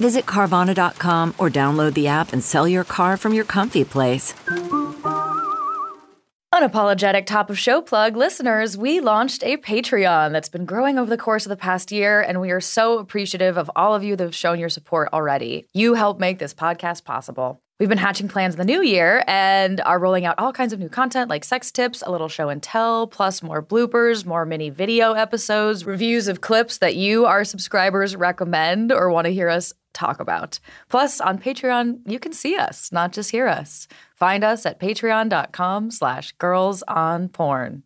Visit Carvana.com or download the app and sell your car from your comfy place. Unapologetic top of show plug listeners, we launched a Patreon that's been growing over the course of the past year, and we are so appreciative of all of you that have shown your support already. You help make this podcast possible. We've been hatching plans in the new year and are rolling out all kinds of new content like sex tips, a little show and tell, plus more bloopers, more mini video episodes, reviews of clips that you, our subscribers, recommend or want to hear us talk about. Plus, on Patreon, you can see us, not just hear us. Find us at patreon.com slash girls on porn.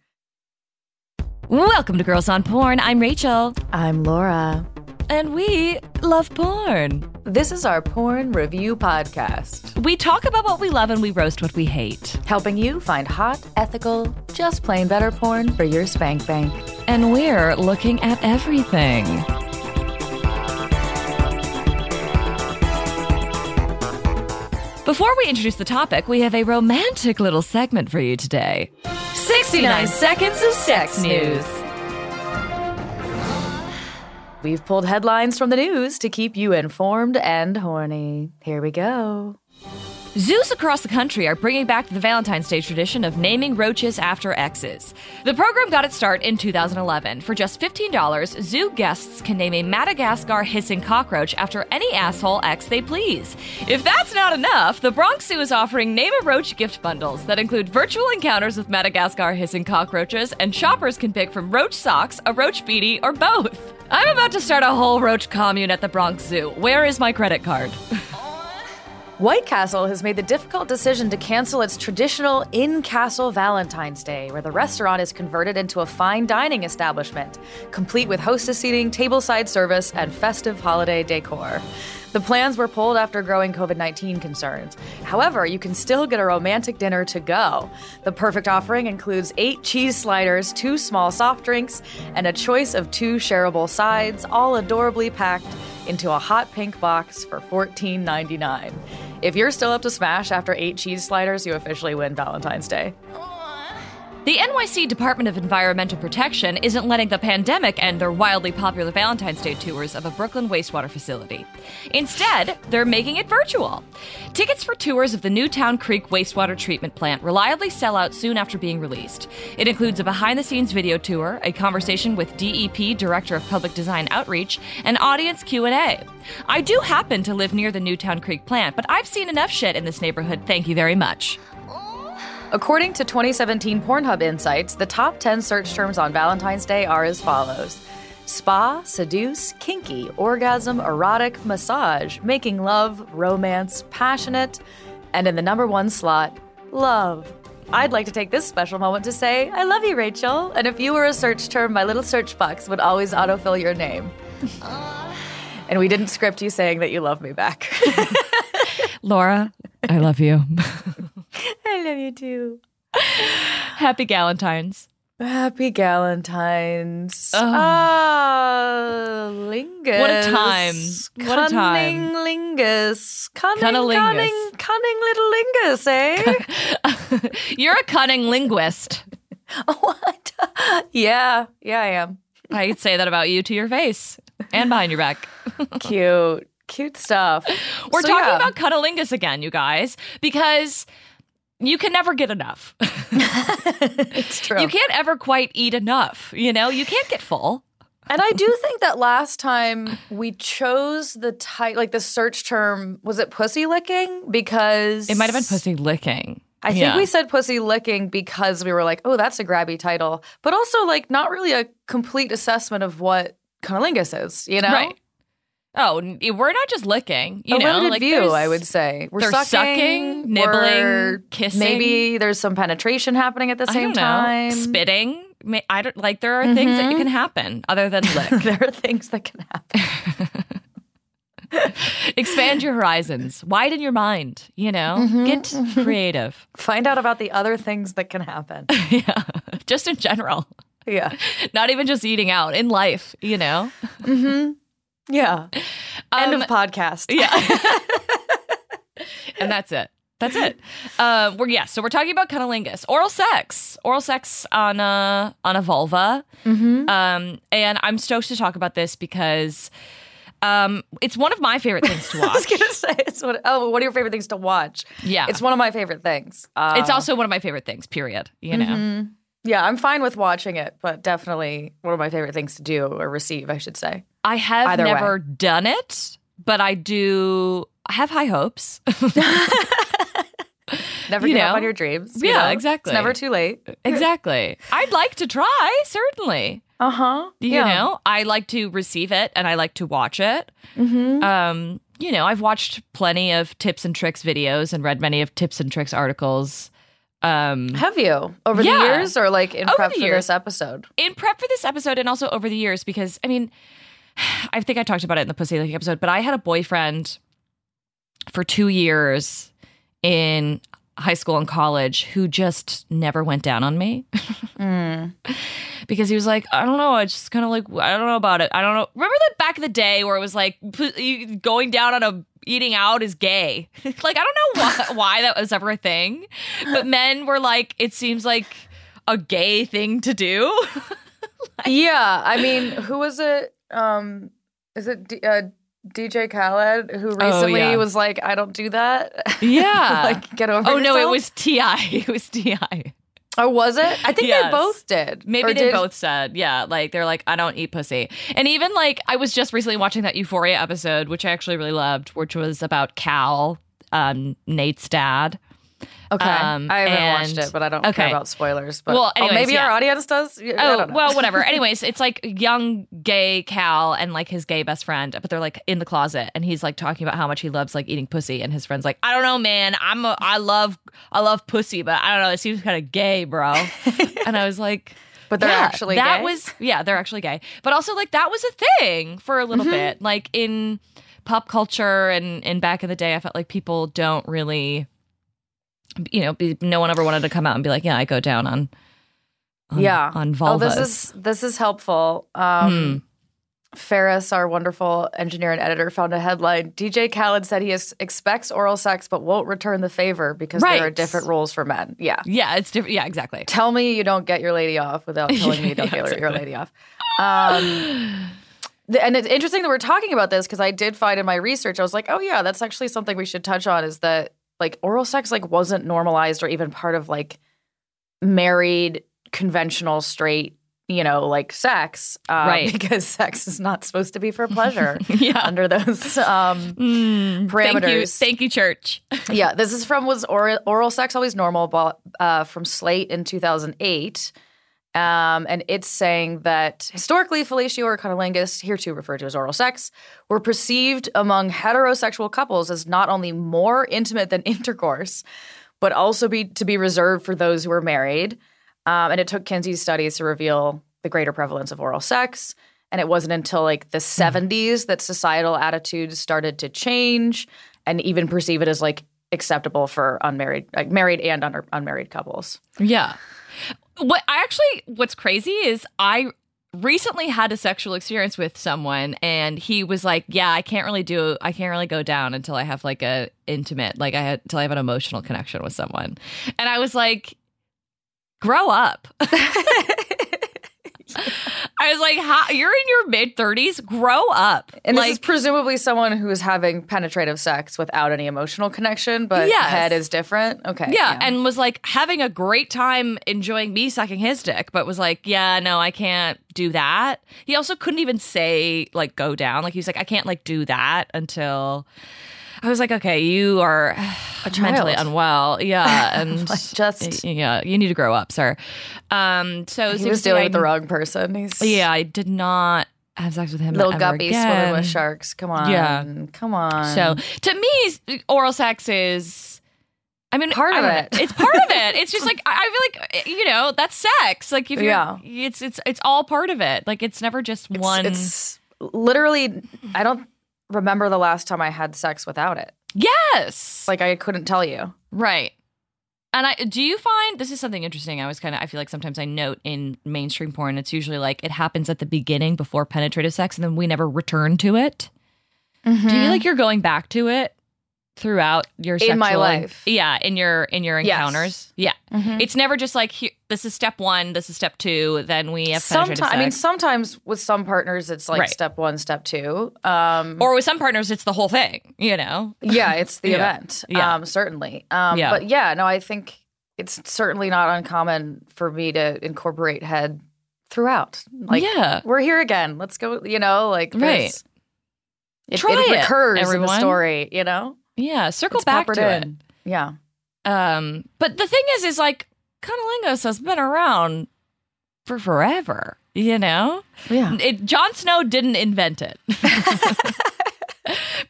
Welcome to Girls on Porn. I'm Rachel. I'm Laura. And we love porn. This is our porn review podcast, We talk about what we love and we roast what we hate. helping you find hot, ethical, just plain better porn for your spank bank. And we're looking at everything. Before we introduce the topic, we have a romantic little segment for you today 69 seconds of sex news. We've pulled headlines from the news to keep you informed and horny. Here we go. Zoos across the country are bringing back the Valentine's Day tradition of naming roaches after exes. The program got its start in 2011. For just $15, zoo guests can name a Madagascar hissing cockroach after any asshole ex they please. If that's not enough, the Bronx Zoo is offering Name a Roach gift bundles that include virtual encounters with Madagascar hissing cockroaches, and shoppers can pick from roach socks, a roach beanie, or both. I'm about to start a whole roach commune at the Bronx Zoo. Where is my credit card? White Castle has made the difficult decision to cancel its traditional in castle Valentine's Day, where the restaurant is converted into a fine dining establishment, complete with hostess seating, tableside service, and festive holiday decor. The plans were pulled after growing COVID 19 concerns. However, you can still get a romantic dinner to go. The perfect offering includes eight cheese sliders, two small soft drinks, and a choice of two shareable sides, all adorably packed into a hot pink box for $14.99. If you're still up to smash after eight cheese sliders, you officially win Valentine's Day. The NYC Department of Environmental Protection isn't letting the pandemic end their wildly popular Valentine's Day tours of a Brooklyn wastewater facility. Instead, they're making it virtual. Tickets for tours of the Newtown Creek wastewater treatment plant reliably sell out soon after being released. It includes a behind the scenes video tour, a conversation with DEP Director of Public Design Outreach, and audience Q&A. I do happen to live near the Newtown Creek plant, but I've seen enough shit in this neighborhood. Thank you very much. According to 2017 Pornhub Insights, the top 10 search terms on Valentine's Day are as follows spa, seduce, kinky, orgasm, erotic, massage, making love, romance, passionate, and in the number one slot, love. I'd like to take this special moment to say, I love you, Rachel. And if you were a search term, my little search box would always autofill your name. and we didn't script you saying that you love me back. Laura, I love you. I love you too. Happy Galentine's. Happy Galentine's. Oh. Ah, lingus. What a time. What a time. Cunning lingus. Cunning, Cunnilingus. cunning, cunning little lingus, eh? You're a cunning linguist. what? Yeah, yeah, I am. I'd say that about you to your face and behind your back. Cute. Cute stuff. We're So, talking yeah. about cunnilingus again, you guys, because you can never get enough. It's true. You can't ever quite eat enough. You know, you can't get full. And I do think that last time we chose the type, like the search term, was it pussy licking? Because It might have been pussy licking. I think Yeah. we said pussy licking because we were like, oh, that's a grabby title, but also like not really a complete assessment of what cunnilingus is, you know? Right. Oh, we're not just licking. You a know, limited like view, I would say. We're sucking, sucking, nibbling, we're- kissing. Maybe there's some penetration happening at the I same time. spitting. I don't like. There are things that can mm-hmm. happen other than lick. there are things that can happen. Expand your horizons, widen your mind, you know, Mm-hmm, get mm-hmm. creative. Find out about the other things that can happen. yeah. Just in general, Yeah. not even just eating out in life, you know? Mm-hmm. Yeah. End Um, of podcast. Yeah. and that's it. That's it. Uh, we're yeah. So we're talking about cunnilingus, oral sex, oral sex on a on a vulva. Mm-hmm. Um, and I'm stoked to talk about this because um, it's one of my favorite things to watch. I was gonna say it's what. Oh, what are your favorite things to watch? Yeah. it's one of my favorite things. Uh, it's also one of my favorite things. Period. You know. mhm. Yeah, I'm fine with watching it, but definitely one of my favorite things to do or receive, I should say. I have Either way. never done it, but I do. I have high hopes. Never You give know? up on your dreams. you Yeah, know? exactly. It's never too late. exactly. I'd like to try. Certainly. Uh huh. You know, I like to receive it and I like to watch it. Mm-hmm. Um, you know, I've watched plenty of tips and tricks videos and read many of tips and tricks articles. Um, Have you over Yeah. the years or like in Over prep for this episode? in prep for this episode and also over the years because I mean, I think I talked about it in the Pussy Lick episode, but I had a boyfriend for two years in high school and college who just never went down on me hmm. because he was like, I don't know, I just kind of like, I don't know about it. I don't know. Remember that back in the day where it was like going down on a eating out is gay. like I don't know why, why that was ever a thing, but men were like, it seems like a gay thing to do. yeah, I mean, who was it? Um, is it D- uh, DJ Khaled who recently Oh, yeah. was like, "I don't do that." Yeah. like get over. oh no, it was T.I. It was T.I. Or was it? I think Yes. they both did. Maybe Or they did- both said, yeah, like they're like, I don't eat pussy. And even like, I was just recently watching that Euphoria episode, which I actually really loved, which was about Cal, um, Nate's dad. Okay, Um, I haven't and- watched it, but I don't okay. care about spoilers. But Well, oh, maybe yeah. our audience does. I Oh, don't know. well, whatever. Anyways, it's like young gay Cal and like his gay best friend, but they're like in the closet and he's like talking about how much he loves like eating pussy and his friend's like, I don't know, man. I'm a, I love I love pussy, but I don't know, it seems kind of gay, bro. and I was like But they're yeah, actually that gay? was yeah, they're actually gay. But also like that was a thing for a Mm-hmm. little bit. Like in pop culture and and back in the day, I felt like people don't really you know, be, no one ever wanted to come out and be like, yeah, I go down on, on yeah on vulvas. Oh, this is this is helpful. Um, Hmm. Faris, our wonderful engineer and editor, found a headline. DJ Khaled said he is, expects oral sex but won't return the favor because there are different rules for men. Yeah. yeah, it's different. Yeah, exactly. Tell me you don't get your lady off without telling me you don't Yeah, get your lady off. Um, th- and it's interesting that we're talking about this because I did find in my research, I was like, oh yeah, that's actually something we should touch on is that like oral sex like wasn't normalized or even part of like married conventional straight you know like sex um, Right. because sex is not supposed to be for pleasure Yeah. under those um Mm, Thank you, parameters. thank you, church. yeah, this is from was oral, oral sex always normal? bo- Uh, from Slate in 2008, um, and it's saying that historically, fellatio or cunnilingus, hereto referred to as oral sex, were perceived among heterosexual couples as not only more intimate than intercourse, but also be to be reserved for those who were married. Um, and it took Kinsey's studies to reveal the greater prevalence of oral sex. And it wasn't until like the 70s that societal attitudes started to change and even perceive it as like acceptable for unmarried, like married and un- unmarried couples. Yeah. What I actually, what's crazy is I recently had a sexual experience with someone and he was like, yeah, I can't really do, I can't really go down until I have like a intimate, like I had, until I have an emotional connection with someone. And I was like, grow up. I was like, How, you're in your mid 30s, grow up. And like, this is presumably someone who is having penetrative sex without any emotional connection, but Yes. head is different. Okay. Yeah, and was like having a great time enjoying me sucking his dick, but was like, yeah, no, I can't do that. He also couldn't even say like go down. Like he was like, I can't like do that until I was like, okay, you are mentally unwell. Yeah, and Like, just- yeah, you need to grow up, sir. Um, so he was dealing I- with the wrong person. He's Yeah, I did not have sex with him. little again. swimming with sharks. Come on. Yeah. Come on. So to me, oral sex is. I mean, Part of it. It's part of it. It's just like I feel like you know that's sex. Like if you're, Yeah. it's it's it's all part of it. Like it's never just one. It's literally, I don't, remember the last time I had sex without it. Yes. Like I couldn't tell you. right. And I do you find this is something interesting? I was kind of I feel like sometimes I note in mainstream porn it's usually like it happens at the beginning before penetrative sex and then we never return to it. Do you feel like you're going back to it throughout your In my sexual- life. Yeah, in your in your Yes. encounters. Yeah. It's never just like here, this is step 1, this is step 2, then we have Sometimes. I mean, sometimes with some partners, it's like Right. step one, step two. Um, or with some partners it's the whole thing, you know. yeah, it's the Yeah. event. Yeah. Um, certainly. Um, Yeah. But yeah, no, I think it's certainly not uncommon for me to incorporate head throughout. Like, yeah. we're here again. Let's go. You know, like Right. It, Try it it, recurs in the story. You know, Yeah, circle it's back to it. Yeah. Um, but the thing is, is like cunnilingus has been around for forever. You know, Yeah. it, Jon Snow didn't invent it.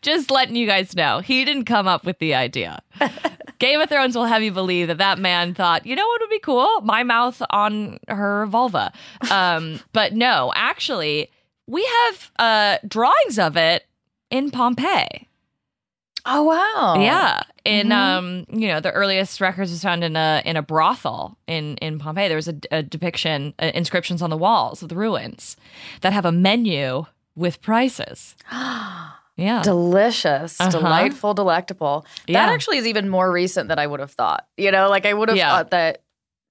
Just letting you guys know, he didn't come up with the idea. Game of Thrones will have you believe that that man thought, you know what would be cool? My mouth on her vulva. Um, but no, actually, we have uh, drawings of it in Pompeii. Oh wow. Yeah, in Mhm. um, you know, the earliest records was found in a in a brothel in in Pompeii. There was a, a depiction, uh, inscriptions on the walls of the ruins that have a menu with prices. Yeah, Delicious, Uh-huh. delightful, delectable. Yeah. That actually is even more recent than I would have thought. You know, like I would have Yeah. thought that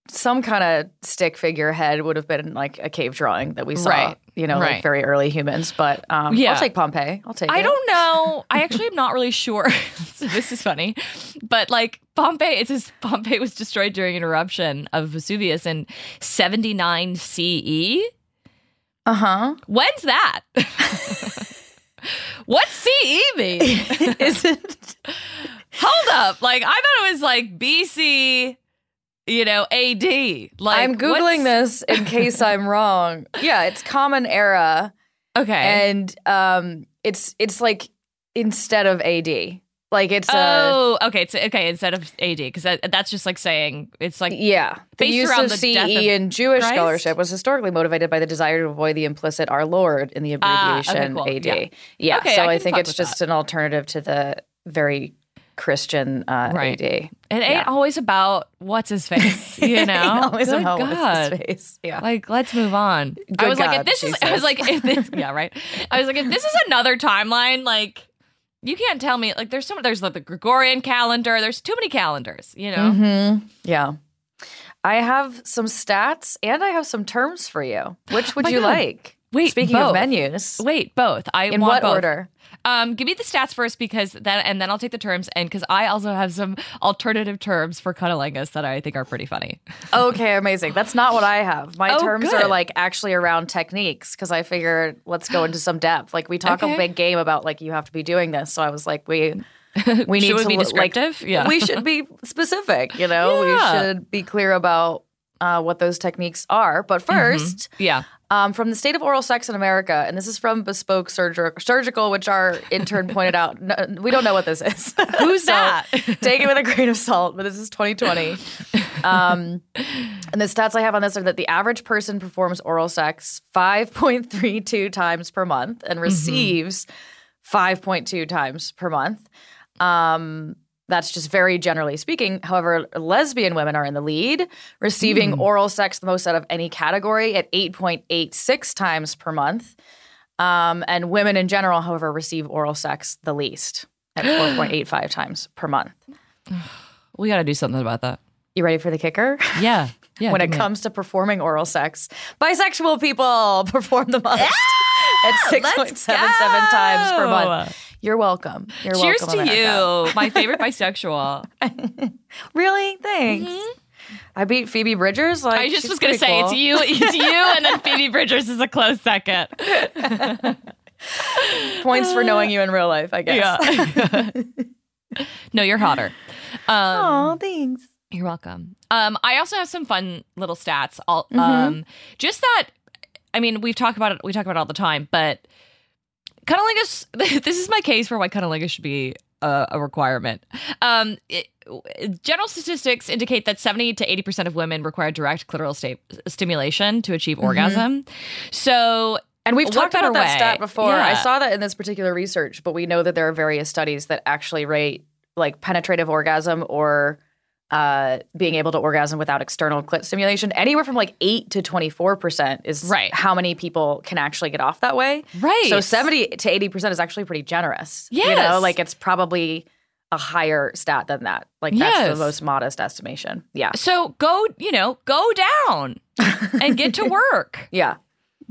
some kind of stick figure head would have been like a cave drawing that we saw, Right. you know, Right. like very early humans. But um, Yeah. I'll take Pompeii. I'll take I it. don't know. I actually am not really sure. so this is funny, but like Pompeii, it says Pompeii was destroyed during an eruption of Vesuvius in 79 CE. Uh huh. When's that? What's CE mean? Is it? Hold up. Like I thought it was like BC, you know, AD. Like I'm googling what's- this in case I'm wrong. Yeah, it's Common Era, Okay. and um, it's it's like instead of AD, like it's a oh, okay. It's okay instead of AD because that, that's just like saying it's like Yeah. The use of the CE in Jewish Christ? scholarship was historically motivated by the desire to avoid the implicit our Lord in the Ah, okay, abbreviation cool. AD. Yeah. Yeah. Okay, so I I, think it's just an alternative to the very Christian uh, Right. AD. it ain't Yeah. always about what's his face, you know. Always Good about God. what's his face. Yeah. Like, let's move on. I Good was like, if this she is, I was like, if this, yeah, right. I was like, if this is another timeline, like, you can't tell me, like, there's some, there's like the Gregorian calendar, there's too many calendars, you know? hmm Yeah. I have some stats and I have some terms for you. Which would Oh you God. like? Wait, Speaking both. of menus, Wait, both. I in want what both. order? Um, give me the stats first because then, and then I'll take the terms, and because I also have some alternative terms for cunnilingus that I think are pretty funny. Okay, amazing. That's not what I have. My Oh, terms good. are like actually around techniques because I figured let's go into some depth. Like we talk Okay. a big game about like you have to be doing this. So I was like, we we need to be look- like, descriptive? Yeah. we should be specific. You know, Yeah. we should be clear about uh, what those techniques are. But 1st Yeah. um, from the state of oral sex in America, and this is from Bespoke Surger- Surgical, which our intern pointed out. No, we don't know what this is. Who's So that? take it with a grain of salt, but this is 2020. Um, and the stats I have on this are that the average person performs oral sex 5.32 times per month and receives 5.2 times per month. Um, that's just very generally speaking. However, lesbian women are in the lead, receiving oral sex the most out of any category at 8.86 times per month. Um, and women in general, however, receive oral sex the least at 4.85 times per month. We got to do something about that. You ready for the kicker? Yeah. Yeah. when it me comes to performing oral sex, bisexual people perform the most at 6.77 times per month. You're welcome. You're Cheers welcome. to America. you, my favorite bisexual. Really? Thanks. I beat Phoebe Bridgers. Like I just was gonna say cool. it's you, it's you, and then Phoebe Bridgers is a close second. Points for knowing you in real life, I guess. Yeah. no, you're hotter. Um, Oh, thanks. You're welcome. Um, I also have some fun little stats. All, Mm-hmm. um, just that. I mean, we've talked about it. We talk about it all the time, but cunnilingus. This is my case for why cunnilingus should be a, a requirement. Um, it, general statistics indicate that 70 to 80 percent of women require direct clitoral sta- stimulation to achieve Mm-hmm. orgasm. So And we've talked about better that way? stat before. I saw that in this particular research, but we know that there are various studies that actually rate like penetrative orgasm or uh, being able to orgasm without external clit stimulation. Anywhere from like 8 to 24% is Right. how many people can actually get off that way. Right. So 70 to 80% is actually pretty generous. You know, like it's probably a higher stat than that. Like that's Yes. the most modest estimation. Yeah. So go, you know, go down and get to work. Yeah.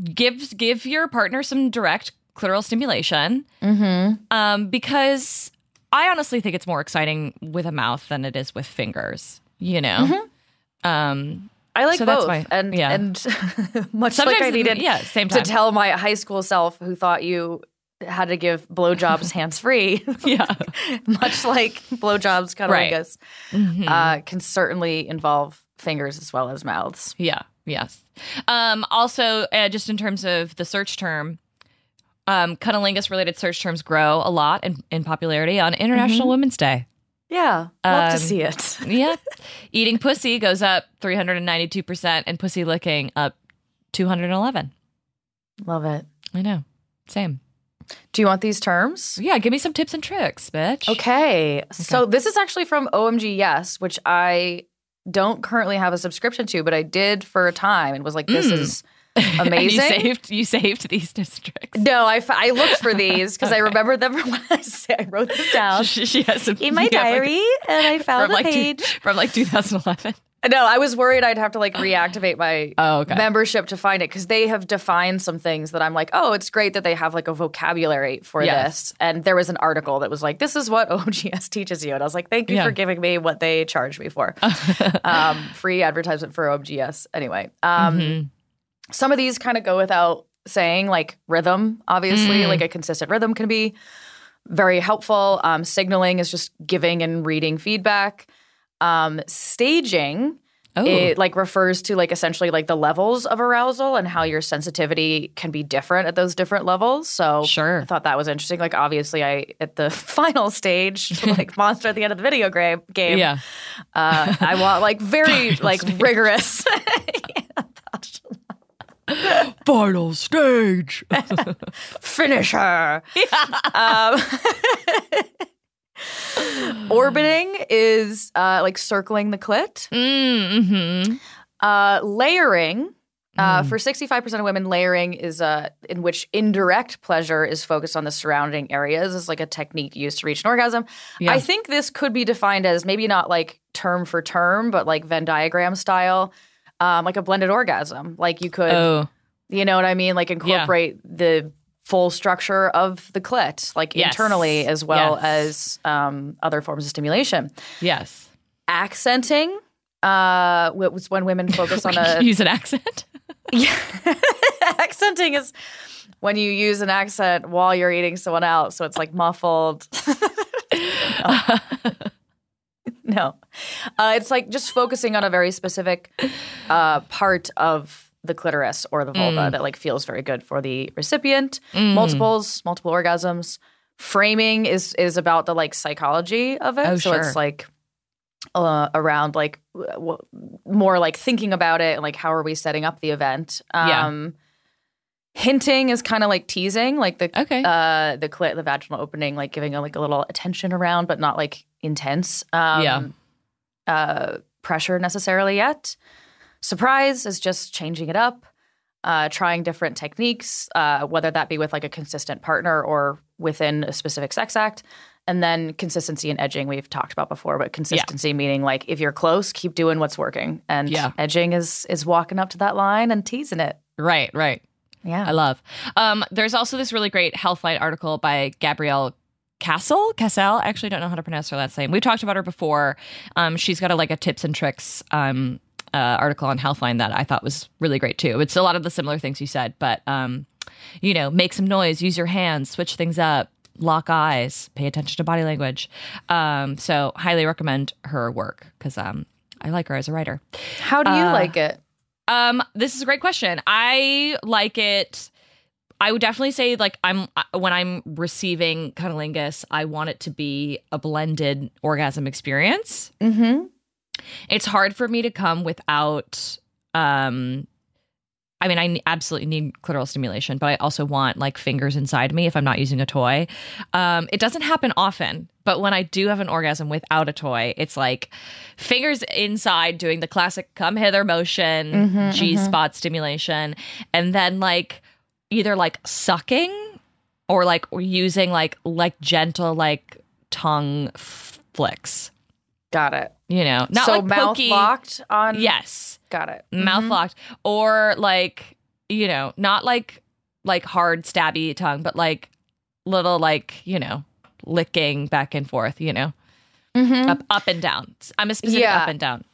give give your partner some direct clitoral stimulation. Mm-hmm. Um, because I honestly think it's more exciting with a mouth than it is with fingers. You know. Um, I like So both, my- and yeah. and much Sometimes like I needed, yeah, same to tell my high school self who thought you had to give blowjobs hands free. yeah. much like blowjobs, Right. cunnilingus, Mhm. uh, can certainly involve fingers as well as mouths. Yeah. Yes. Um, also, uh, just in terms of the search term, um, cunnilingus related search terms grow a lot in, in popularity on International Women's Day. Yeah, love to Um, see it. Yeah. Eating pussy goes up 392%, and pussy licking up 211. Love it. I know. Same. Do you want these terms? Yeah, give me some tips and tricks, bitch. Okay. So this is actually from OMG Yes, which I don't currently have a subscription to, but I did for a time and was like, this Mm. is amazing. you saved you saved these districts. No, I, f- I looked for these because I remember them from when I, I wrote them down she, she has some in my have, like, diary and I found the like two- page. from like 2011. No, I was worried I'd have to like reactivate my Oh, okay. membership to find it because they have defined some things that I'm like, oh, it's great that they have like a vocabulary for Yes. this. And there was an article that was like, this is what OGS teaches you. And I was like, thank you Yeah. for giving me what they charged me for. um, free advertisement for OGS. Anyway, um, Mhm. Some of these kind of go without saying, like rhythm, obviously, Mm. like a consistent rhythm can be very helpful. Um, signaling is just giving and reading feedback. Um, staging Oh. it like refers to like essentially like the levels of arousal and how your sensitivity can be different at those different levels. So Sure. I thought that was interesting. Like obviously I at the final stage, like monster at the end of the video gra- game. yeah. Uh, I want like very like rigorous Final stage. finisher. Um, orbiting is uh, like circling the clit. mm-hmm. Uh, layering. Uh, Mm. For 65% of women, layering is uh, in which indirect pleasure is focused on the surrounding areas. is like a technique used to reach an orgasm. Yeah. I think this could be defined as maybe not like term for term, but like Venn diagram style, um, like a blended orgasm. Like you could, Oh. you know what I mean? Like incorporate the full structure of the clit, like Yes. internally as well Yes. as um, other forms of stimulation. Yes. Accenting uh, was when women focus on a Use an accent. yeah. Accenting is when you use an accent while you're eating someone else, so it's like muffled. no, No. Uh, it's like just focusing on a very specific uh, part of the clitoris or the vulva Mm. that like feels very good for the recipient. Multiples, multiple orgasms. Framing is is about the like psychology of it. Oh, so sure. it's like uh, around like w- more like thinking about it and like how are we setting up the event. Yeah. Um, Hinting is kind of like teasing, like the Okay. uh, the clit, the vaginal opening, like giving a, like a little attention around, but not like intense. Um, Yeah. Uh, pressure necessarily yet. Surprise is just changing it up, uh, trying different techniques, uh, whether that be with like a consistent partner or within a specific sex act. And then consistency and edging we've talked about before, but consistency meaning like if you're close, keep doing what's working, and Yeah. edging is is walking up to that line and teasing it. Right, right. Yeah, I love. Um, there's also this really great Healthline article by Gabrielle Castle. Kassel. I actually don't know how to pronounce her last name. We've talked about her before. Um, she's got a like a tips and tricks um, uh, article on Healthline that I thought was really great too. It's a lot of the similar things you said, but um, you know, make some noise, use your hands, switch things up, lock eyes, pay attention to body language. Um, so highly recommend her work because um, I like her as a writer. How do you Uh, like it? Um, this is a great question. I like it. I would definitely say like I'm when I'm receiving cunnilingus, I want it to be a blended orgasm experience. Mm-hmm. It's hard for me to come without um I mean, I absolutely need clitoral stimulation, but I also want like fingers inside me if I'm not using a toy. Um, it doesn't happen often, but when I do have an orgasm without a toy, it's like fingers inside doing the classic come hither motion, G spot stimulation, and then like either like sucking or like using like like gentle like tongue f- flicks. Got it. You know, not so like mouth pokey. locked on. Yes, Got it. mouth mm-hmm. locked, or like you know, not like like hard stabby tongue, but like little like you know licking back and forth. You know, mm-hmm. up up and down. I'm a specific Yeah. up and down.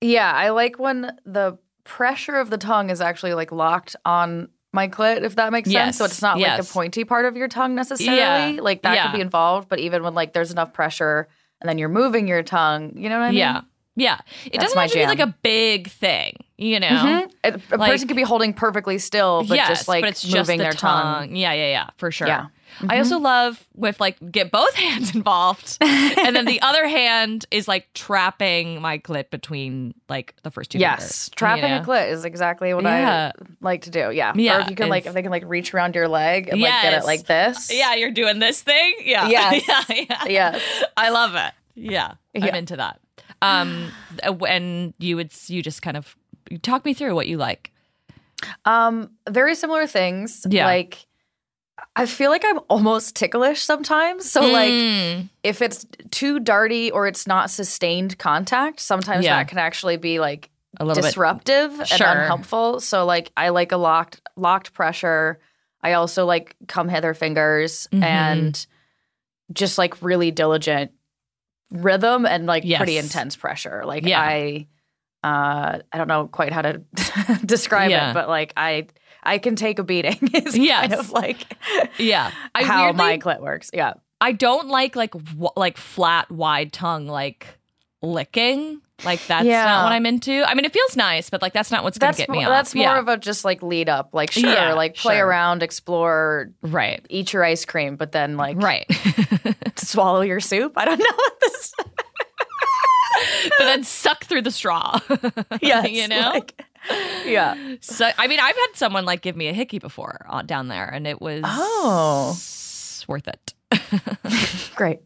Yeah, I like when the pressure of the tongue is actually like locked on my clit, if that makes sense. So it's not like the pointy part of your tongue necessarily. Yeah, Like that yeah. could be involved, but even when like there's enough pressure and then you're moving your tongue, you know what I mean? yeah, yeah. It That's doesn't have to be like a big thing. You know. Mhm. A, a Like- person could be holding perfectly still, but yes, just like but it's moving just the their tongue. tongue. Yeah, yeah, yeah, for sure. Yeah. I also love with like get both hands involved, and then the other hand is like trapping my clit between like the first two. Yes, fingers, trapping you know? a clit is exactly what Yeah. I like to do. Yeah, Yeah, Or if you can like, if they can like reach around your leg and like get it like this. Yeah, you're doing this thing. Yeah, Yes. yeah, yeah. Yes. I love it. Yeah, I'm into that. Um, and you would you just kind of talk me through what you like. Um, very similar things. Yeah. Like I feel like I'm almost ticklish sometimes. So like Mm. if it's too darty or it's not sustained contact, sometimes Yeah. that can actually be like a little bit. disruptive and Sure. unhelpful. So like I like a locked locked pressure. I also like come hither fingers Mhm. and just like really diligent rhythm and like pretty intense pressure. Like Yeah. I uh I don't know quite how to describe Yeah. it, but like I I can take a beating is Yes. kind of like Yeah, I how weirdly my clit works. Yeah. I don't like like w- like flat wide tongue like licking. Like that's Yeah. not what I'm into. I mean, it feels nice, but like that's not what's gonna That's get more, me off. that's more yeah. of a just like lead up. Like sure, Yeah, like play sure. around, explore, right, eat your ice cream, but then like right. swallow your soup. I don't know what this. but then suck through the straw. Yes, you know. like- yeah. so I mean, I've had someone like give me a hickey before uh, down there, and it was Oh. worth it. Great,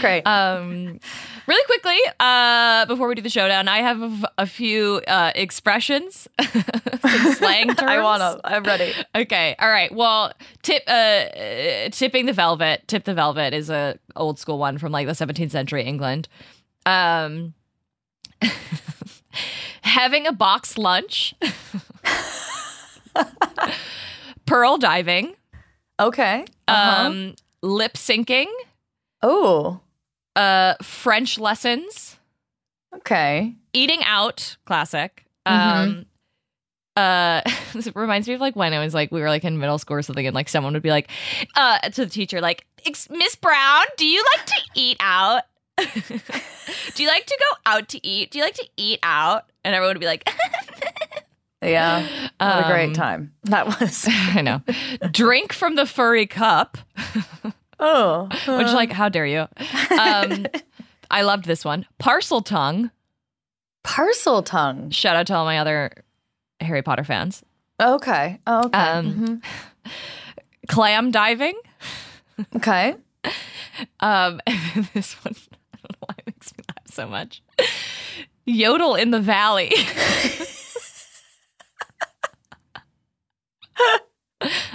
great. Um, really quickly, uh, before we do the showdown, I have a, few uh, expressions, some slang terms. I wanna. I'm ready. Okay. All right. Well, tip uh tipping the velvet. Tip the velvet is a old school one from like the 17th century England. Um having a box lunch. Pearl diving. Okay. Uh-huh. Um lip syncing. oh. Uh French lessons. Okay. Eating out, classic. Mm-hmm. Um uh this reminds me of like when I was like we were like in middle school or something and like someone would be like uh to the teacher like Miss Brown, do you like to eat out? do you like to go out to eat? Do you like to eat out? And everyone would be like Yeah. What a great Um, time that was. I know. Drink from the furry cup. Oh. Which like how dare you? Um I loved this one. Parseltongue. Parcel tongue. Shout out to all my other Harry Potter fans. Okay. Oh, okay. Um, Clam diving. Okay. Um, this one, I don't know why it makes me laugh so much. Yodel in the valley.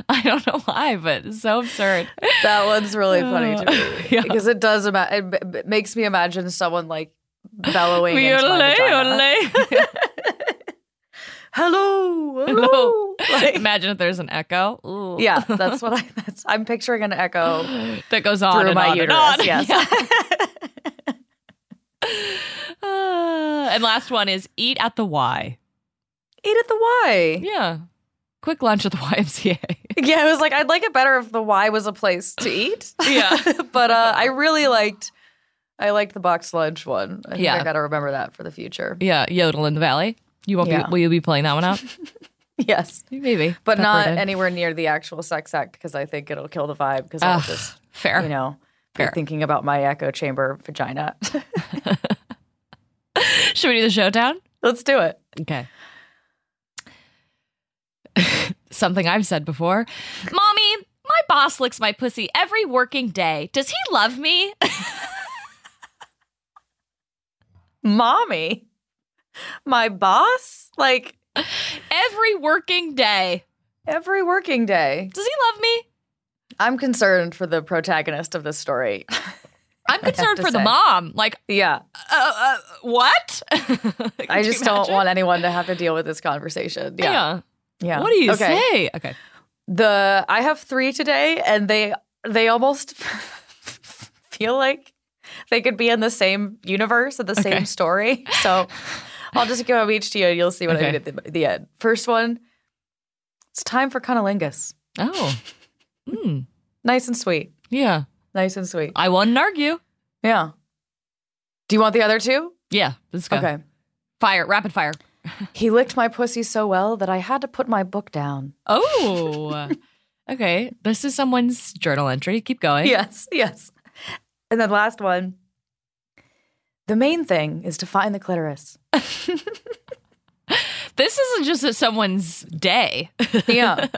I don't know why, but it's so absurd. That one's really funny to me Yeah. because it does. Ima- it b- makes me imagine someone like bellowing. into my Yodel, vagina. yodel. hello, hello. Like- Imagine if there's an echo. Ooh. yeah, that's what I. That's I'm picturing an echo that goes on through and my on uterus. and on. Yes. Yeah. Uh, and last one is eat at the Y. Eat at the Y. Yeah. Quick lunch at the YMCA. Yeah, it was like I'd like it better if the Y was a place to eat. Yeah. but uh, I really liked. I liked the box lunch one. I think Yeah. I got to remember that for the future. yeah, Yodel in the Valley. You won't Yeah. be will you be playing that one out? Yes, Maybe. but not in. anywhere near the actual sex act because I think it'll kill the vibe because I'll just fair. you know Fair. thinking about my echo chamber vagina. Should we do the showdown? Let's do it. Okay. something I've said before. Mommy, my boss licks my pussy every working day. Does he love me? Mommy, my boss, like every working day. every working day. Does he love me? I'm concerned for the protagonist of this story. I'm concerned for the mom. Like, yeah, uh, uh, what? I just don't want anyone to have to deal with this conversation. Yeah, Yeah. yeah. What do you okay. say? Okay. The I have three today, and they they almost feel like they could be in the same universe and the Okay. same story. So I'll just give them each to you, and you'll see what I Okay. mean at the, the end. First one, it's time for cunnilingus. Oh. Hmm. Nice and sweet. Yeah. Nice and sweet. I wouldn't argue. Yeah. Do you want the other two? Yeah. Let's go. Okay. Fire. Rapid fire. He licked my pussy so well that I had to put my book down. Oh. okay. This is someone's journal entry. Keep going. Yes, yes. And then last one. The main thing is to find the clitoris. This isn't just a, someone's day. Yeah.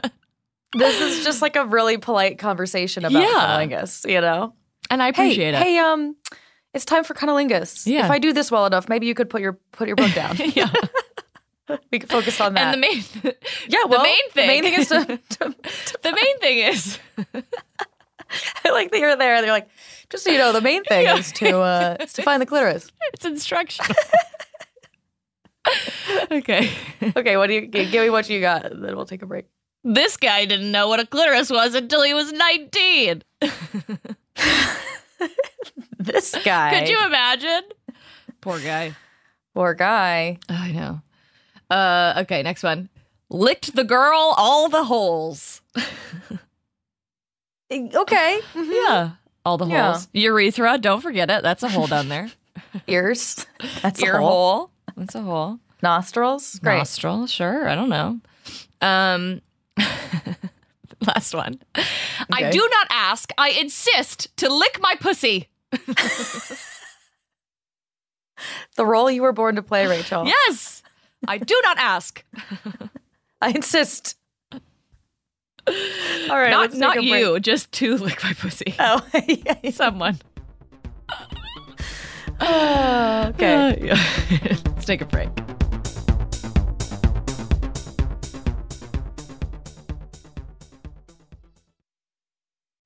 this is just like a really polite conversation about Yeah. cunnilingus, you know? and I appreciate hey, it. Hey, um, it's time for cunnilingus. Yeah. If I do this well enough, maybe you could put your put your book down. yeah. we could focus on that. And the main yeah, well, main thing. The main thing- is to, to the main thing is I like that you're there. They're like, just so you know, the main thing Yeah. is to uh, is to find the clitoris. it's instructional. okay. Okay, what do you give me? What you got? Then we'll take a break. This guy didn't know what a clitoris was until he was 19. This guy, Could you imagine? Poor guy. poor guy. I know. Uh, okay, next one. Licked the girl all the holes. Okay, Yeah. All the Yeah. holes. Urethra, don't forget it. That's a hole down there. ears. That's Ear a hole. hole. That's a hole. Nostrils. Great. Nostril, sure. I don't know. Um last one. I do not ask. I insist to lick my pussy. The role you were born to play, Rachel. Yes. I do not ask. I insist. All right, not not a break. you, just to lick my pussy. Oh, yeah. Someone. Oh, okay. Uh, yeah. Let's take a break.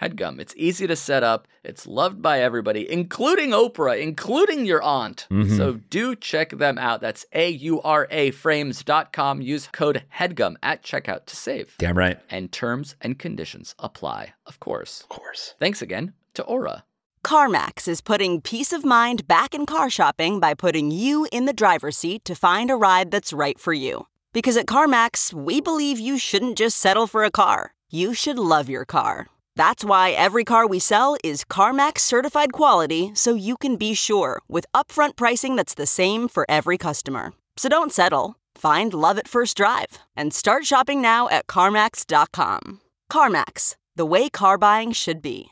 HEADGUM. It's easy to set up. It's loved by everybody, including Oprah, including your aunt. Mm-hmm. So do check them out. That's A U R A frames.com. Use code HEADGUM at checkout to save. Damn right. And terms and conditions apply, of course. Of course. Thanks again to Aura. CarMax is putting peace of mind back in car shopping by putting you in the driver's seat to find a ride that's right for you. Because at CarMax, we believe you shouldn't just settle for a car, you should love your car. That's why every car we sell is CarMax certified quality so you can be sure with upfront pricing that's the same for every customer. So don't settle. Find love at first drive and start shopping now at CarMax.com. CarMax, the way car buying should be.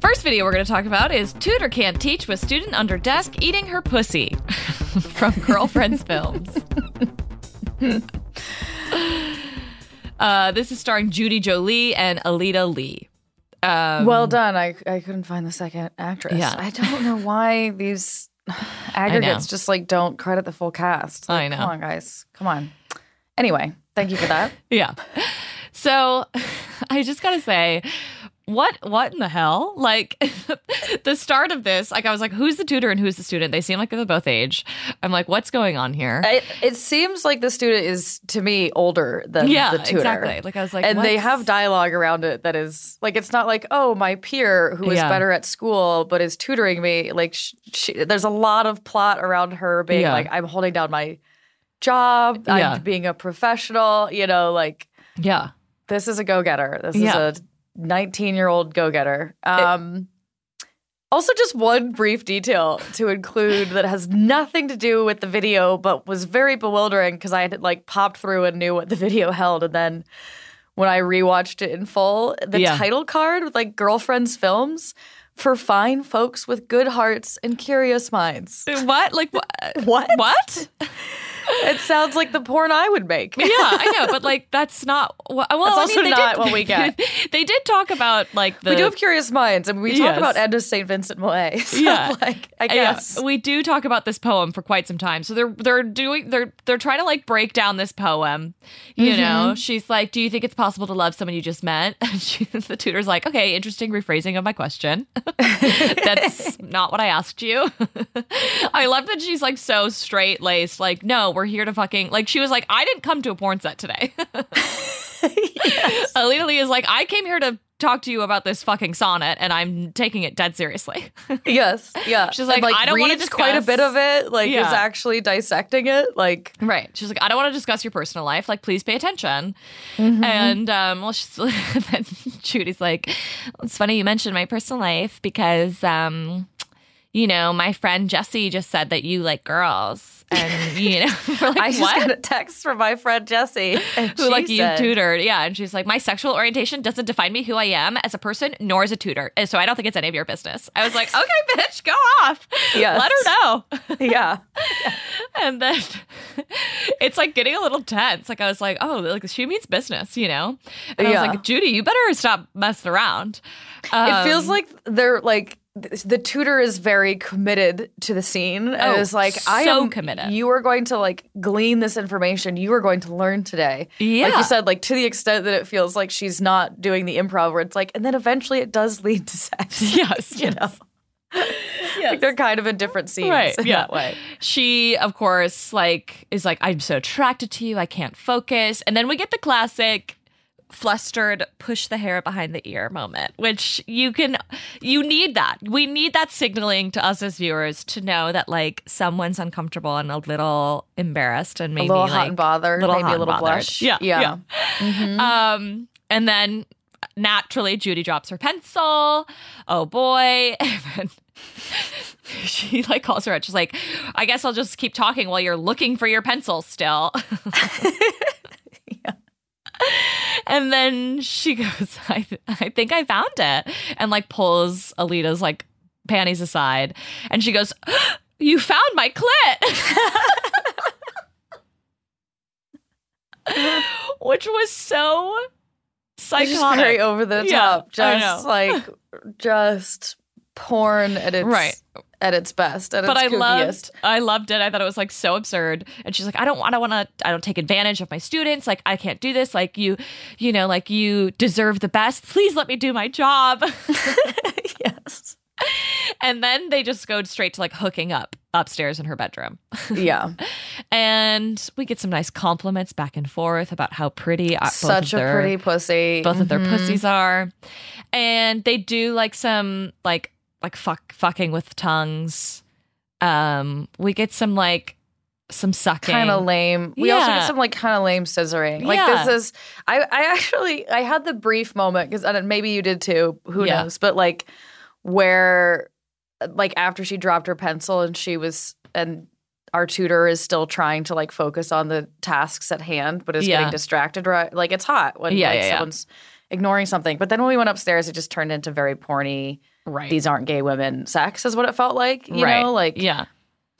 First video we're going to talk about is Tutor Can't Teach with Student Under Desk Eating Her Pussy from Girlfriends Films. uh, this is starring Judy Jolie and Alita Lee. Um, well done. I, I couldn't find the second actress. Yeah. I don't know why these aggregates just like don't credit the full cast. I know. Come on, guys. Come on. Anyway, thank you for that. Yeah. So I just gotta say, what what in the hell? Like the start of this, like I was like, who's the tutor and who's the student? They seem like they're both age. I'm like, what's going on here? It, it seems like the student is to me older than yeah, the tutor. exactly. Like I was like, and they have dialogue around it that is like it's not like oh my peer who is Yeah. better at school but is tutoring me like sh- she, there's a lot of plot around her being Yeah. like i'm holding down my job Yeah. i'm being a professional you know like yeah. this is a go-getter this Yeah. is a 19 year old go-getter um also just one brief detail to include that has nothing to do with the video but was very bewildering because i had like popped through and knew what the video held and then when i rewatched it in full the Yeah. title card with like girlfriends films for fine folks with good hearts and curious minds What? Like what? What? What? it sounds like the porn i would make yeah, I know, but like that's not. Well, well I also mean, not did, what we get. they did talk about like the. we do have curious minds, and we talk Yes. about Edna St. Vincent Millay. So, Yeah. like, I Yeah, guess. we do talk about this poem for quite some time. So they're they're doing they're they're trying to like break down this poem. You Mm-hmm. know, she's like, "Do you think it's possible to love someone you just met?" And she, the tutor's like, "Okay, interesting rephrasing of my question. That's not what I asked you." I love that she's like so straight laced. Like, no, we're here to fucking like. She was like, "I didn't come to a porn set today." Alita Lee is like, "I came here to." Talk to you about this fucking sonnet, and I'm taking it dead seriously. Yes, yeah. She's And, like, I don't wanna reads quite a bit of it. Like, Yeah. is actually dissecting it. Like, Right. She's like, I don't want to discuss your personal life. Like, please pay attention. Mm-hmm. And um, well, she's then Judy's like, it's funny you mentioned my personal life because um, you know, my friend Jesse just said that you like girls, and you know, like, I just what? got a text from my friend Jesse. who like you said- tutored. Yeah. And she's like, my sexual orientation doesn't define me who I am as a person nor as a tutor. And so I don't think it's any of your business. I was like, okay, bitch, go off. Let her know. Yeah, and then it's like getting a little tense. Like I was like, oh, like she means business, you know? And I Yeah. was like, Judy, you better stop messing around. it feels Um, like they're like the tutor is very committed to the scene. And Oh, it's like I so am committed. You are going to like glean this information. You are going to learn today. like Yeah. you said, like to the extent that it feels like she's not doing the improv, where it's like, and then eventually it does lead to sex. Yes, you yes. know. Like they're kind of in different scenes Right, in yeah. that way. She, of course, like is like, I'm so attracted to you, I can't focus. And then we get the classic flustered push the hair behind the ear moment which you can you need that. We need that signaling to us as viewers to know that like someone's uncomfortable and a little embarrassed and maybe a little like hot and bothered, little maybe a little blush. yeah yeah. yeah. Um and then naturally judy drops her pencil. Oh boy. She like calls her out. She's like i guess i'll just keep talking while you're looking for your pencil still and then she goes I, th- I think i found it and like pulls alita's like panties aside and she goes you found my clit which was so psychotic just very over the Yeah, top. Just like just porn at its Right. At its best. At but I loved. I loved it. I thought it was like so absurd. And she's like, I don't want, I want to, I don't take advantage of my students. Like, I can't do this. Like, you, you know, like you deserve the best. Please let me do my job. yes. and then they just go straight to like hooking up upstairs in her bedroom. Yeah. and we get some nice compliments back and forth about how pretty uh, Such a their, pretty pussy. both of their Mhm. pussies are. And they do like some like like fuck fucking with tongues. Um, we get some like some sucking. kind of lame. We also Yeah. get some like kind of lame scissoring. Like Yeah. this is I I actually I had the brief moment because maybe you did too. Who Yeah. knows? But like where like after she dropped her pencil and she was and our tutor is still trying to like focus on the tasks at hand, but is getting distracted. Right? Like it's hot when Yeah, like yeah, yeah. someone's ignoring something. But then when we went upstairs, it just turned into very porny. Right. These aren't gay women. Sex is what it felt like. You right. know, like yeah.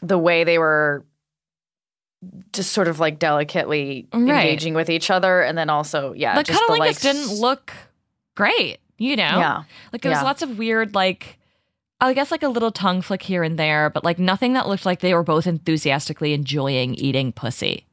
the way they were just sort of like delicately Right. engaging with each other, and then also yeah, the just the cunnilingus like didn't look great, you know? Yeah. Like there was Yeah. lots of weird, like, I guess like a little tongue flick here and there, but like nothing that looked like they were both enthusiastically enjoying eating pussy.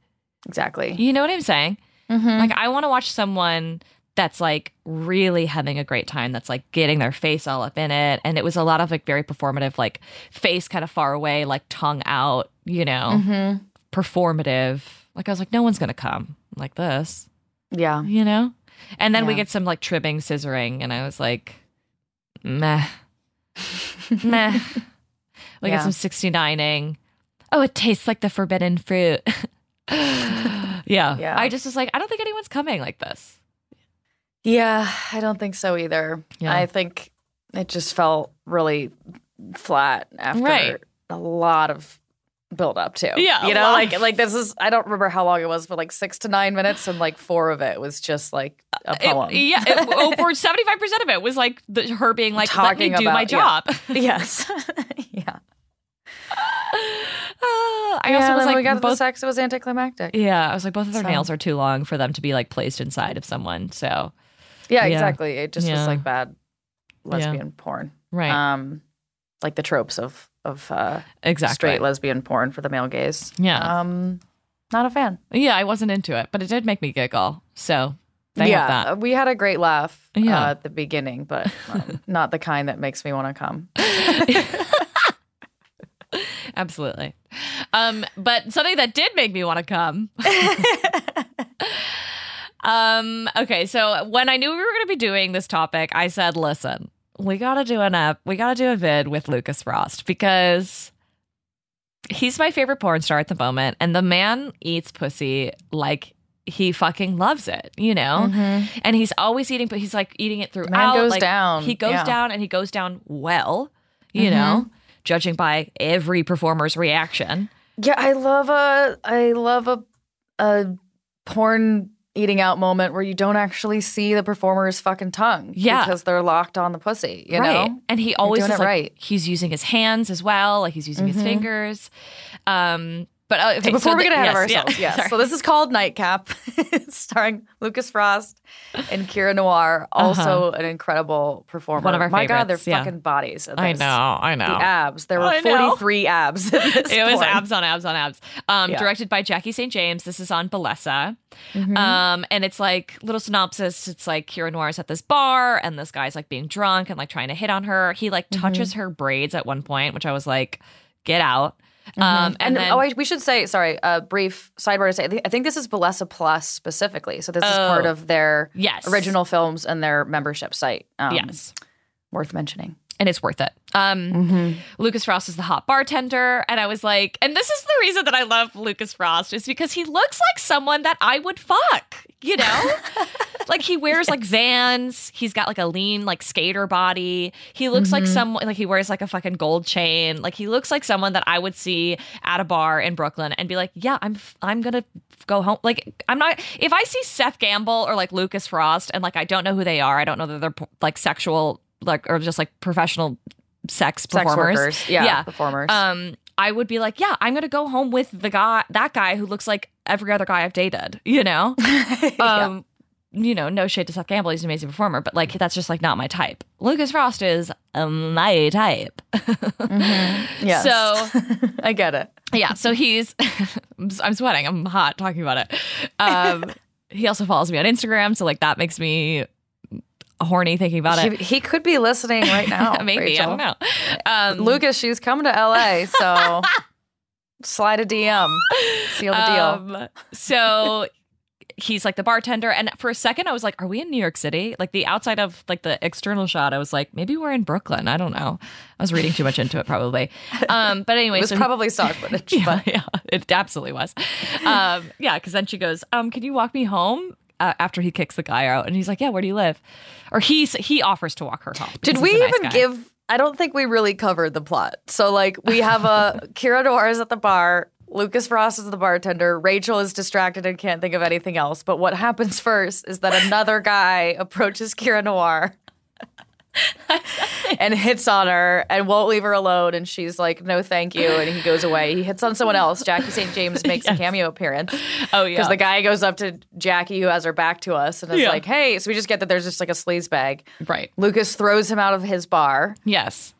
exactly. You know what I'm saying? Mhm. Like, I want to watch someone that's like really having a great time, that's like getting their face all up in it. And it was a lot of like very performative, like face kind of far away, like tongue out, you know, Mhm. performative. Like, I was like, no one's to come like this. Yeah. you know? And then we get some like tribbing, scissoring, and I was like, meh, meh. We Yeah. get some 69ing. Oh, it tastes like the forbidden fruit. yeah. Yeah. I just was like, I don't think anyone's coming like this. Yeah, I don't think so either. Yeah. I think it just felt really flat after Right. a lot of build up too. Yeah, You know, like like this is I don't remember how long it was, but like six to nine minutes and like four of it was just like a It- poem. yeah. It, over 75% of it was like the, her being like, let me Talking do my about- yeah. job. yes. yeah. Ah, I yeah, also was like, we got to the both, sex, it was anticlimactic. yeah, I was like, both of their So- nails are too long for them to be like placed inside of someone. So, Yeah, Yeah. exactly. It just Yeah. was like bad lesbian porn. right. Um like the tropes of of uh exactly. straight lesbian porn for the male gaze. Yeah. Um not a fan. Yeah, I wasn't into it, but it did make me giggle. So yeah, that. uh, we had a great laugh Yeah. uh, at the beginning, but um, not the kind that makes me want to come. Absolutely. Um, but something that did make me want to come. Um, okay, so when I knew we were going to be doing this topic, I said, "Listen, we got to do an app. We got to do a vid with Lucas Frost because he's my favorite porn star at the moment, and the man eats pussy like." He fucking loves it, you know, and he's always eating, but he's like eating it throughout. Man goes like, down, He goes yeah. down, and he goes down well, you know, judging by every performer's reaction. Yeah, I love a I love a a porn eating out moment where you don't actually see the performer's fucking tongue. Yeah. because they're locked on the pussy. You right. know, And he always is it like, right. Mm-hmm. he's using his hands as well, like he's using his fingers. Um, but uh, okay, So before we get ahead of yes, ourselves, yeah, yes. So this is called Nightcap, starring Lucas Frost and Kira Noir, also an incredible performer. Uh-huh. One of our My God, their favorites, yeah. fucking bodies. I know, I know. The abs. There were 43 abs in this it was abs on abs on abs. Um, Yeah. Directed by Jackie St. James. This is on Bellessa. Mm-hmm. Um, and it's like little synopsis. It's like Kira Noir's at this bar, and this guy's like being drunk and like trying to hit on her. He like Mm-hmm. touches her braids at one point, which I was like, get out. Um, and, And, then, oh, I, we should say, sorry, a brief sidebar to say, I think, I think this is Bellessa Plus specifically. So this is part Oh. of their Yes. original films and their membership site. Um, yes. Worth mentioning. And it's worth it. Um, Mm-hmm. Lucas Frost is the hot bartender, and I was like, and this is the reason that I love Lucas Frost is because he looks like someone that I would fuck, you know? like he wears like Vans, he's got like a lean like skater body. He looks like someone like he wears like a fucking gold chain. Like he looks like someone that I would see at a bar in Brooklyn and be like, yeah, I'm I'm gonna go home. Like I'm not if I see Seth Gamble or like Lucas Frost and like I don't know who they are, I don't know that they're like sexual like or just like professional sex Sex performers. workers. Yeah, performers. Um, I would be like, yeah, I'm gonna go home with the guy, that guy who looks like every other guy I've dated. You know, um, you know, no shade to Seth Gamble, he's an amazing performer, but like that's just like not my type. Lucas Frost is um, my type. Yeah, So I get it. yeah, so he's I'm I'm sweating, I'm hot talking about it. Um, he also follows me on Instagram, so like that makes me horny thinking about He, it. he could be listening right now. Maybe Rachel. I don't know. Um, Lucas, she's coming to LA, so slide a DM. Seal the deal. Um, so he's like the bartender, and for a second I was like, "Are we in New York City?" Like the outside of like the external shot, I was like, "Maybe we're in Brooklyn." I don't know. I was reading too much into it, probably. Um, but anyway, it was so he- probably stock footage, yeah, but yeah, it absolutely was. Um, yeah, because then she goes, um, "Can you walk me home?" Uh, after he kicks the guy out, and he's like, "Yeah, where do you live?" Or he's he offers to walk her home. Did we nice even guy. give? I don't think we really covered the plot. So, like, we have a Kira Noir is at the bar Lucas Frost is the bartender. Rachel is distracted and can't think of anything else. But what happens first is that another guy approaches Kira Noir and hits on her and won't leave her alone. And she's like, no, thank you. And he goes away. He hits on someone else. Jackie St. James makes a cameo appearance. Oh yeah. Because the guy goes up to Jackie, who has her back to us, and is Yeah. like, hey. So we just get that there's just like a sleaze bag. right. Lucas throws him out of his bar Yes.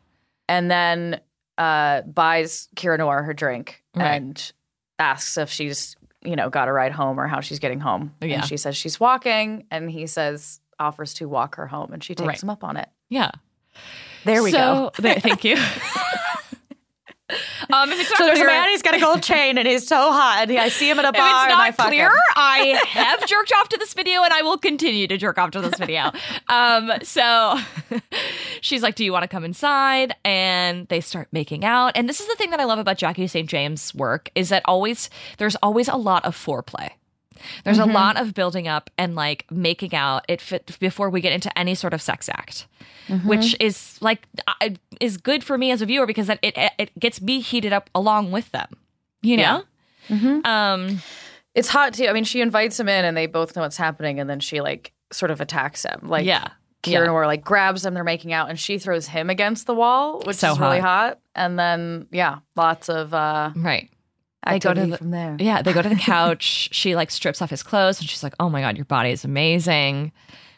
and then uh, buys Kira Noir her drink Right. and asks if she's, you know, got a ride home or how she's getting home. Yeah. And she says she's walking, and he says, offers to walk her home, and she takes Right. him up on it. Yeah. There we go. so, thank you. um, if it's not So there's a man, he's got a gold chain, and he's so hot, and I see him at a if bar, it's and I not fuck clear, him. I have jerked off to this video and I will continue to jerk off to this video. Um, so she's like, Do you want to come inside? And they start making out. And this is the thing that I love about Jackie St. James' work is that always there's always a lot of foreplay. There's Mm-hmm. a lot of building up and like making out it fit before we get into any sort of sex act, Mm-hmm. which is like I- is good for me as a viewer because it it, it gets me heated up along with them. You know. Mm-hmm. Um. It's hot too. I mean, she invites him in, and they both know what's happening, and then she like sort of attacks him. Like, Yeah. Kieran Yeah. Like grabs him, they're making out, and she throws him against the wall, which So is really hot. And then, yeah, lots of uh, Right. They go to the- from there. Yeah, they go to the couch. she like strips off his clothes and she's like, "Oh my god, your body is amazing."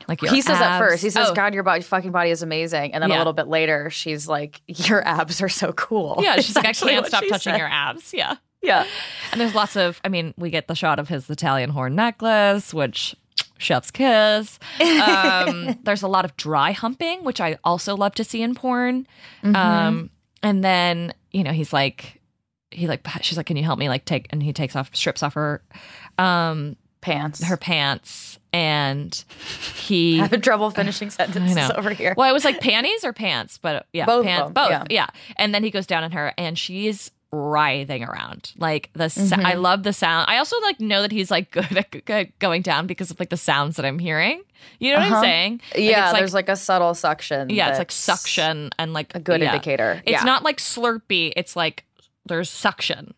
Like He says that first. He says, Oh, "God, your body, fucking body is amazing." And then a little bit later, she's like, "Your abs are so cool." Yeah, she's like, "I can't stop touching said. your abs." Yeah. Yeah, And there's lots of I mean, we get the shot of his Italian horn necklace, which chef's kiss. Um, there's a lot of dry humping, which I also love to see in porn. Mm-hmm. Um, and then, you know, he's like he like she's like, "Can you help me like take?" And he takes off strips off her um pants. her pants and he having trouble finishing sentences over here. Well, it was like panties or pants, but yeah, Both pants, both, yeah. yeah. And then he goes down on her, and she's writhing around. Like the, sa- I love the sound. I also like know that he's like good at going down because of like the sounds that I'm hearing. You know what I'm Uh-huh. saying? Like, yeah, it's, like, there's like a subtle suction. yeah, it's like suction and like A good yeah. indicator. It's yeah. not like slurpy. It's like there's suction.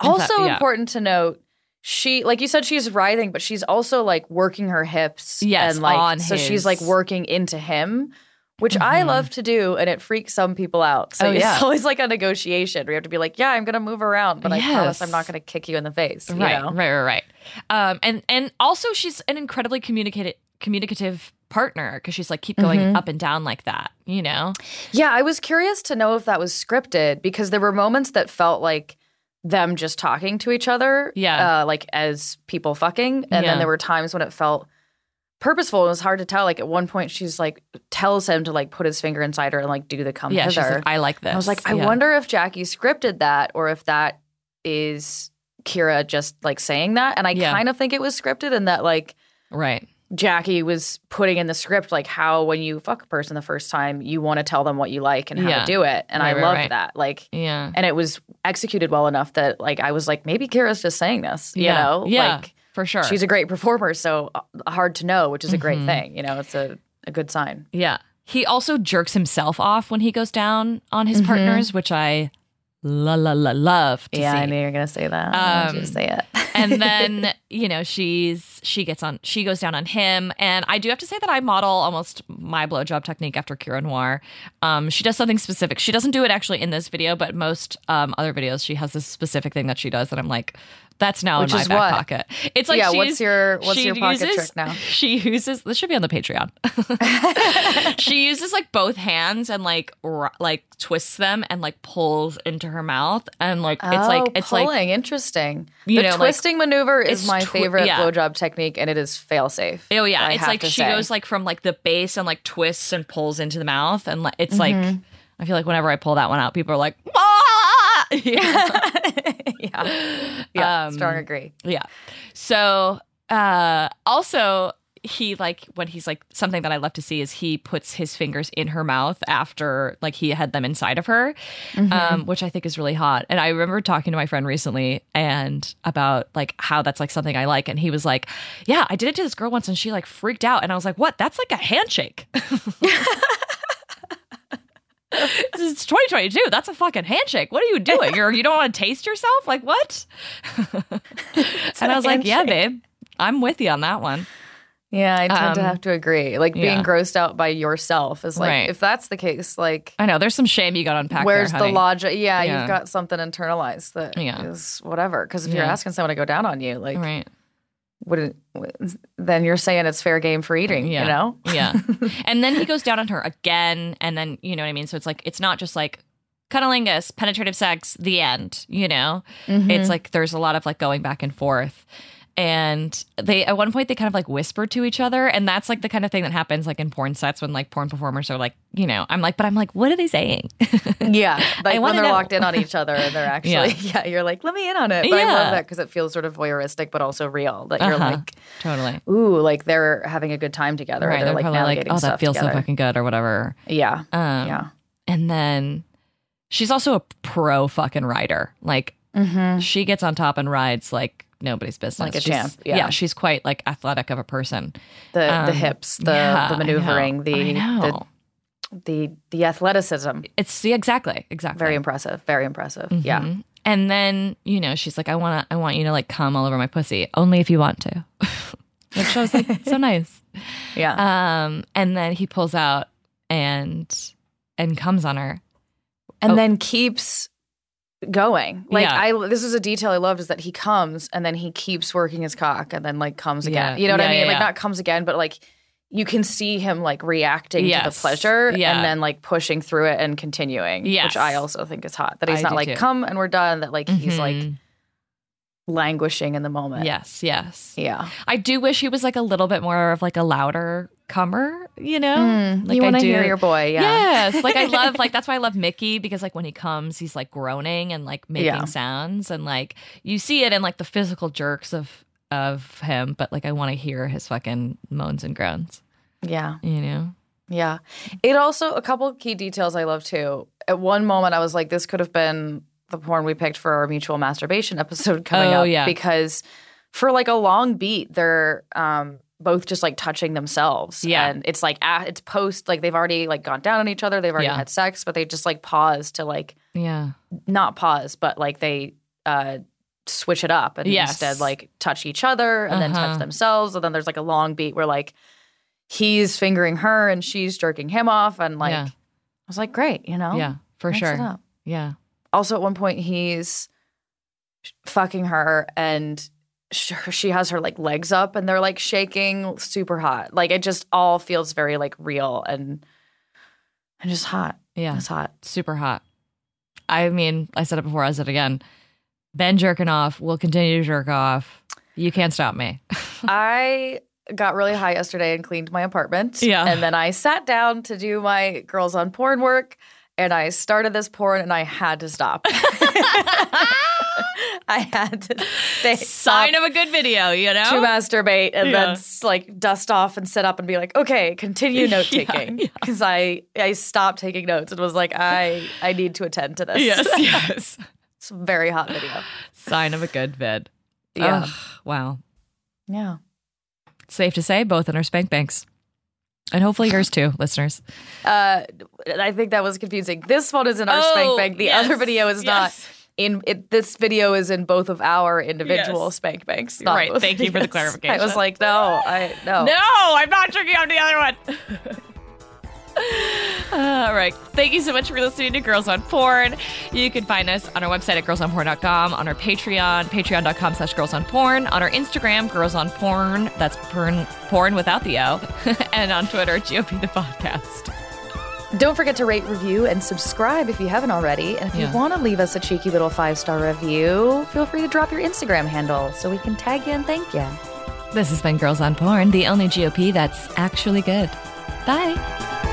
Also yeah. important to note, she like you said, she's writhing, but she's also like working her hips. Yes, and like on so she's like working into him, which I love to do, and it freaks some people out. So Oh, yeah. it's always like a negotiation where you have to be like, yeah, I'm gonna move around, but I promise I'm not gonna kick you in the face. you right, know? right, right, right. Um, and and also she's an incredibly communicative communicative partner because she's like keep going Mm-hmm. up and down like that. You know? Yeah, I was curious to know if that was scripted because there were moments that felt like them just talking to each other. Yeah. Uh, like as people fucking. And Yeah. then there were times when it felt purposeful. And it was hard to tell. Like at one point, she's like, tells him to like put his finger inside her and like do the come Yeah, hither. she's like, I like this. I was like, I Yeah. wonder if Jackie scripted that or if that is Kira just like saying that. And I Yeah. kind of think it was scripted and that like Right. Jackie was putting in the script like how when you fuck a person the first time, you want to tell them what you like and how Yeah. to do it. And Right, I right, loved right. that. Like Yeah. and it was executed well enough that like I was like, maybe Kira's just saying this, you yeah. know? Yeah. Like for sure. she's a great performer, so uh, hard to know, which is a great Mhm. thing. You know, it's a, a good sign. yeah. He also jerks himself off when he goes down on his partners, which I la la la love to Mm-hmm. yeah, see. I knew you were gonna say that. I wanted you Um, say it. And then you know she's she gets on she goes down on him. And i do have to say that i model almost my blowjob technique after kira noir. Um, she does something specific. She doesn't do it actually in this video but most um, other videos she has this specific thing that she does that i'm like that's now Which in my back what? pocket it's like Yeah, what's your- what's your pocket uses- trick now? she uses this should be on the patreon she uses like both hands and like r- like twists them and like pulls into her mouth and like it's like Oh, it's pulling. like interesting. you the know, like, twisting maneuver is my favorite yeah. blowjob technique, and it is fail safe. Oh yeah, I it's like she say. goes like from like the base and like twists and pulls into the mouth, and like it's like Mm-hmm. I feel like whenever I pull that one out, people are like, ah! yeah, yeah, yeah. Um, strong agree. yeah. So uh, also he like when he's like something that I love to see is he puts his fingers in her mouth after like he had them inside of her, Mm-hmm. um, which I think is really hot. And I remember talking to my friend recently and about like how that's like something I like, and he was like, "Yeah, I did it to this girl once, and she like freaked out." And I was like, "What? That's like a handshake." it's 2022. That's a fucking handshake. What are you doing? You're you don't want to taste yourself? Like what? and I was like, yeah, babe, I'm with you on that one. Yeah, I tend to Um, have to agree. Like being yeah. grossed out by yourself is like, Right. if that's the case, like, I know there's some shame you got to unpack. where's there, the logic? Yeah, Yeah. you've got something internalized that is Yeah. whatever. Because if you're asking someone to go down on you, like, Right. Wouldn't then you're saying it's fair game for eating? Yeah. You know? Yeah. and then he goes down on her again. And then, you know what I mean? So it's like, it's not just like cunnilingus, penetrative sex, the end, you know? Mm-hmm. It's like there's a lot of like going back and forth. And they, at one point, they kind of like whisper to each other. And that's like the kind of thing that happens like in porn sets when like porn performers are like, you know, I'm like, but I'm like, what are they saying? Yeah, like when they're know. locked in on each other and they're actually, Yeah. yeah, you're like, let me in on it. But I love that because it feels sort of voyeuristic, but also real. That you're Uh-huh. like, totally. ooh, like they're having a good time together. Right. They're, They're like like, oh, that stuff feels together. so fucking good or whatever. Yeah, Um, yeah. And then she's also a pro fucking rider. Like she gets on top and rides like nobody's business. Like a She's- champ, yeah. she's quite like athletic of a person. The the Um, hips, the yeah, the maneuvering, the the the the athleticism. It's yeah, exactly, exactly. Very impressive. Very impressive. Yeah. Mhm. And then you know she's like, I want to, I want you to like come all over my pussy, only if you want to. Which I was like, so nice. Yeah. Um, and then he pulls out and and comes on her. and oh. then keeps going. Like Yeah. I this is a detail I loved is that he comes and then he keeps working his cock and then like comes again. Yeah. You know what Yeah, I mean? like not comes again, but like you can see him like reacting to the pleasure and then like pushing through it and continuing. Yes. Which I also think is hot. That he's I not like too. come and we're done, that like he's like Mhm. languishing in the moment. yes, yes. Yeah. I do wish he was like a little bit more of like a louder comer, you know? Mm, like you I want to do- hear your boy, yeah. Yes. Like I love like that's why I love Mickey because like when he comes, he's like groaning and like making Yeah. sounds and like you see it in like the physical jerks of of him, but like I want to hear his fucking moans and groans, Yeah. you know? Yeah. It also, a couple key details I love too. At one moment, I was like, this could have been the porn we picked for our mutual masturbation episode coming Oh, up. yeah. Because for like a long beat, they're um, both just like touching themselves. Yeah. And it's like, ah, it's post, like they've already like gone down on each other. They've already Yeah. had sex, but they just like pause to like, Yeah. not pause, but like they, uh, switch it up and Yes. instead like touch each other and then touch Uh-huh. themselves and then there's like a long beat where like he's fingering her and she's jerking him off and like Yeah. I was like great you know Yeah, for Mix sure. Yeah. also at one point he's fucking her and she has her like legs up and they're like shaking super hot like it just all feels very like real and and just hot Yeah. it's hot Super hot. I mean, I said it before, I said it again. Ben jerking off will continue to jerk off. You can't stop me. I got really high yesterday and cleaned my apartment. Yeah. And then I sat down to do my girls on porn work and I started this porn and I had to stop. I had to stay, Sign of a good video, you know? to masturbate and Yeah. then like dust off and sit up and be like, okay, continue note taking. yeah. Because I I stopped taking notes and was like, I I need to attend to this. yes, yes. it's a very hot video. Sign of a good vid. Yeah. Ugh, wow. Yeah. Safe to say, both in our spank banks. And hopefully yours too, listeners. Uh, I think that was confusing. This one is in our Oh, spank bank. The yes, other video is yes. not in. It, this video is in both of our individual Yes. spank banks. Right, thank you for the clarification. I was like, no, I no. No, I'm not drinking on the other one. All right. Thank you so much for listening to Girls on Porn. You can find us on our website at girlsonporn.com, on our Patreon, patreon.com slash girls on porn, on our Instagram, girls on porn, that's porn, porn without the O, and on Twitter, GOP the podcast. Don't forget to rate, review, and subscribe if you haven't already. And if Yeah. you want to leave us a cheeky little five star review, feel free to drop your Instagram handle so we can tag you and thank you. This has been Girls on Porn, the only GOP that's actually good. Bye.